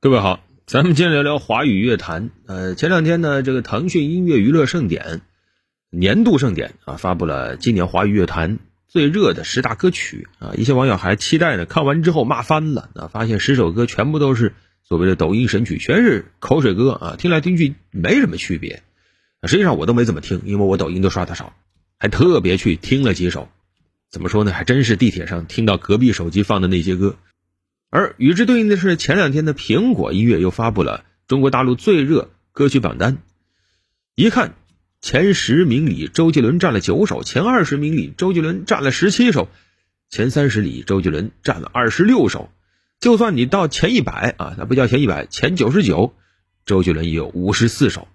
各位好，咱们今天聊聊华语乐坛。呃，前两天呢，这个腾讯音乐娱乐盛典年度盛典啊，发布了今年华语乐坛最热的十大歌曲啊。一些网友还期待呢，看完之后骂翻了啊，发现十首歌全部都是所谓的抖音神曲，全是口水歌啊，听来听去没什么区别。实际上我都没怎么听，因为我抖音都刷的少，还特别去听了几首。怎么说呢？还真是地铁上听到隔壁手机放的那些歌。而与之对应的是，前两天的苹果音乐又发布了中国大陆最热歌曲榜单。一看，前十名里周杰伦占了九首，前二十名里周杰伦占了十七首，前三十里周杰伦占了二十六首。就算你到前一百啊，那不叫前一百，前九十九，周杰伦也有五十四首。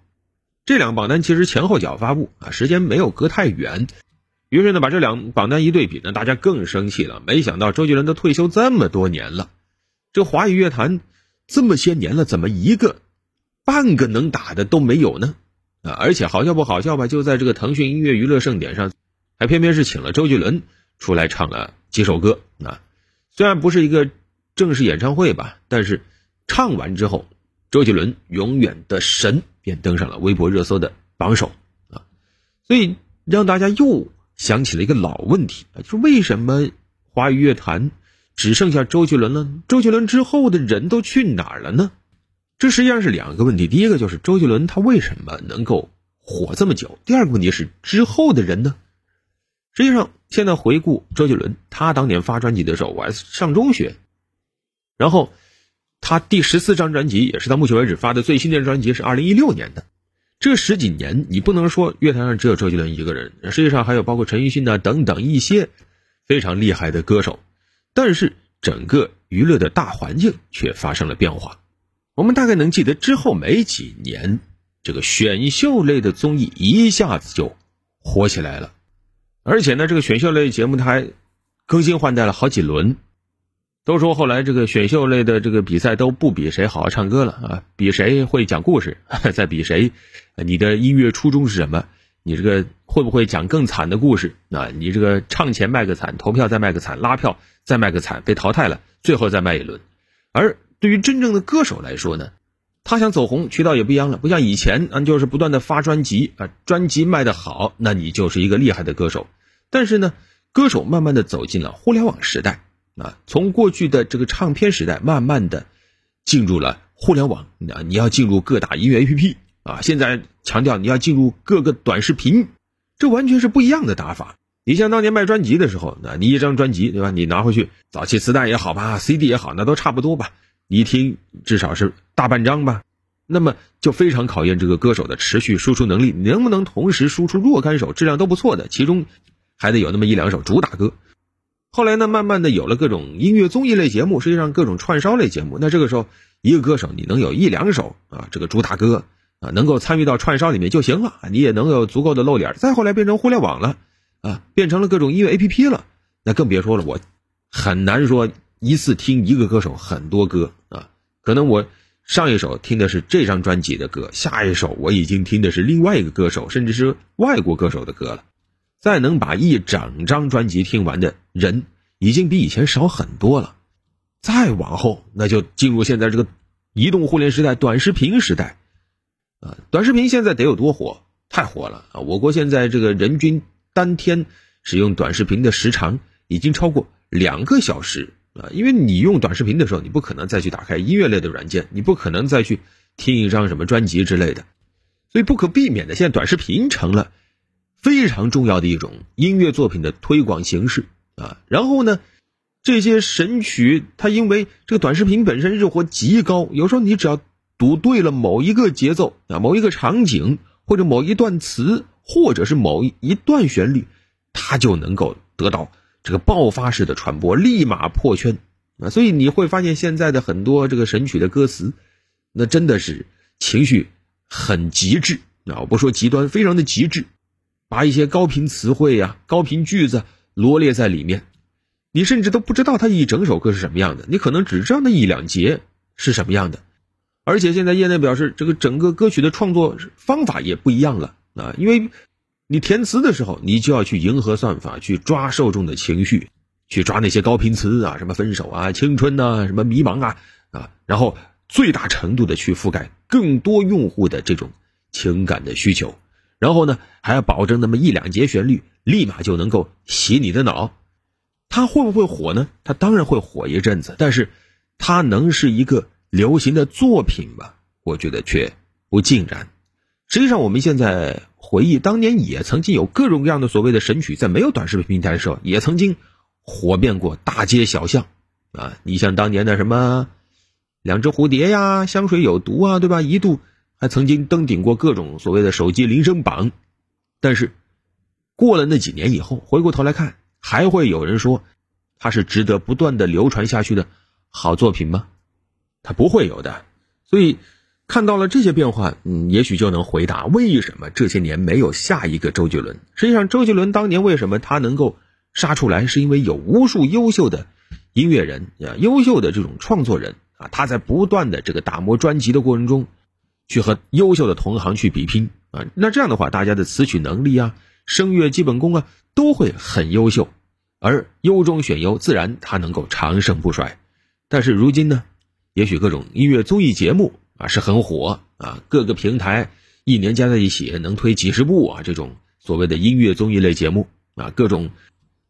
这两个榜单其实前后脚发布啊，时间没有隔太远。于是呢，把这两榜单一对比呢，大家更生气了。没想到周杰伦都退休这么多年了。这华语乐坛这么些年了，怎么一个半个能打的都没有呢？啊，而且好笑不好笑吧？就在这个腾讯音乐娱乐盛典上，还偏偏是请了周杰伦出来唱了几首歌。啊，虽然不是一个正式演唱会吧，但是唱完之后，周杰伦永远的神便登上了微博热搜的榜首啊，所以让大家又想起了一个老问题啊，就是为什么华语乐坛？只剩下周杰伦了。周杰伦之后的人都去哪儿了呢？这实际上是两个问题。第一个就是周杰伦他为什么能够火这么久？第二个问题是之后的人呢？实际上，现在回顾周杰伦，他当年发专辑的时候，我还上中学。然后，他第十四张专辑也是到目前为止发的最新的专辑，是二零一六年的。这十几年，你不能说乐坛上只有周杰伦一个人，实际上还有包括陈奕迅啊等等一些非常厉害的歌手。但是整个娱乐的大环境却发生了变化。我们大概能记得之后没几年，这个选秀类的综艺一下子就火起来了。而且呢，这个选秀类节目它还更新换代了好几轮。都说后来这个选秀类的这个比赛都不比谁好好唱歌了啊，比谁会讲故事，再比谁你的音乐初衷是什么。你这个会不会讲更惨的故事？啊，你这个唱前卖个惨，投票再卖个惨，拉票再卖个惨，被淘汰了，最后再卖一轮。而对于真正的歌手来说呢，他想走红，渠道也不一样了，不像以前啊，就是不断的发专辑啊，专辑卖得好，那你就是一个厉害的歌手。但是呢，歌手慢慢的走进了互联网时代啊，从过去的这个唱片时代，慢慢的进入了互联网啊，你要进入各大音乐 APP。啊，现在强调你要进入各个短视频，这完全是不一样的打法。你像当年卖专辑的时候，那你一张专辑对吧？你拿回去，早期磁带也好吧，CD 也好，那都差不多吧。你一听至少是大半张吧，那么就非常考验这个歌手的持续输出能力，能不能同时输出若干首质量都不错的，其中还得有那么一两首主打歌。后来呢，慢慢的有了各种音乐综艺类节目，实际上各种串烧类节目，那这个时候一个歌手你能有一两首啊，这个主打歌。啊，能够参与到串烧里面就行了，你也能有足够的露脸。再后来变成互联网了，啊，变成了各种音乐 APP 了，那更别说了。我很难说一次听一个歌手很多歌啊，可能我上一首听的是这张专辑的歌，下一首我已经听的是另外一个歌手，甚至是外国歌手的歌了。再能把一整张专辑听完的人，已经比以前少很多了。再往后，那就进入现在这个移动互联时代、短视频时代。啊，短视频现在得有多火？太火了啊！我国现在这个人均单天使用短视频的时长已经超过两个小时啊！因为你用短视频的时候，你不可能再去打开音乐类的软件，你不可能再去听一张什么专辑之类的，所以不可避免的，现在短视频成了非常重要的一种音乐作品的推广形式啊！然后呢，这些神曲它因为这个短视频本身热火极高，有时候你只要。读对了某一个节奏啊，某一个场景，或者某一段词，或者是某一段旋律，它就能够得到这个爆发式的传播，立马破圈啊！所以你会发现现在的很多这个神曲的歌词，那真的是情绪很极致啊！我不说极端，非常的极致，把一些高频词汇呀、高频句子罗列在里面，你甚至都不知道它一整首歌是什么样的，你可能只知道那一两节是什么样的。而且现在业内表示，这个整个歌曲的创作方法也不一样了啊，因为，你填词的时候，你就要去迎合算法，去抓受众的情绪，去抓那些高频词啊，什么分手啊、青春呐、什么迷茫啊啊，然后最大程度的去覆盖更多用户的这种情感的需求，然后呢，还要保证那么一两节旋律立马就能够洗你的脑。它会不会火呢？它当然会火一阵子，但是它能是一个流行的作品吧？我觉得却不尽然。实际上，我们现在回忆当年，也曾经有各种各样的所谓的神曲，在没有短视频平台的时候，也曾经火遍过大街小巷啊！你像当年的什么《两只蝴蝶》呀，《香水有毒》啊，对吧？一度还曾经登顶过各种所谓的手机铃声榜。但是过了那几年以后，回过头来看，还会有人说它是值得不断的流传下去的好作品吗？它不会有的。所以。看到了这些变化，嗯，也许就能回答为什么这些年没有下一个周杰伦。实际上，周杰伦当年为什么他能够杀出来，是因为有无数优秀的音乐人啊，优秀的这种创作人啊，他在不断的这个打磨专辑的过程中，去和优秀的同行去比拼啊。那这样的话，大家的词曲能力啊、声乐基本功啊，都会很优秀，而优中选优，自然他能够长盛不衰。但是如今呢，也许各种音乐综艺节目。啊，是很火啊！各个平台一年加在一起能推几十部啊，这种所谓的音乐综艺类节目啊，各种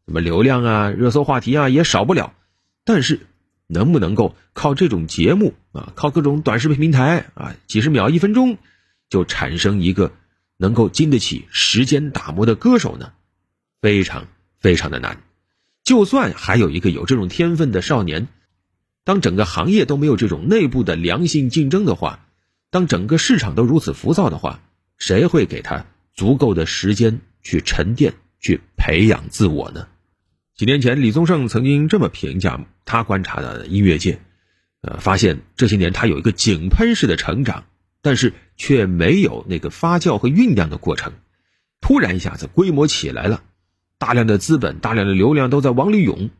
什么流量啊、热搜话题啊也少不了。但是，能不能够靠这种节目啊，靠各种短视频平台啊，几十秒、一分钟就产生一个能够经得起时间打磨的歌手呢？非常非常的难。就算还有一个有这种天分的少年。当整个行业都没有这种内部的良性竞争的话，当整个市场都如此浮躁的话，谁会给他足够的时间去沉淀、去培养自我呢？几年前，李宗盛曾经这么评价他观察的音乐界，呃，发现这些年他有一个井喷式的成长，但是却没有那个发酵和酝酿的过程，突然一下子规模起来了，大量的资本、大量的流量都在往里涌，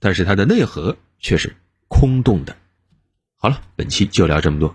但是它的内核却是。空洞的。好了，本期就聊这么多。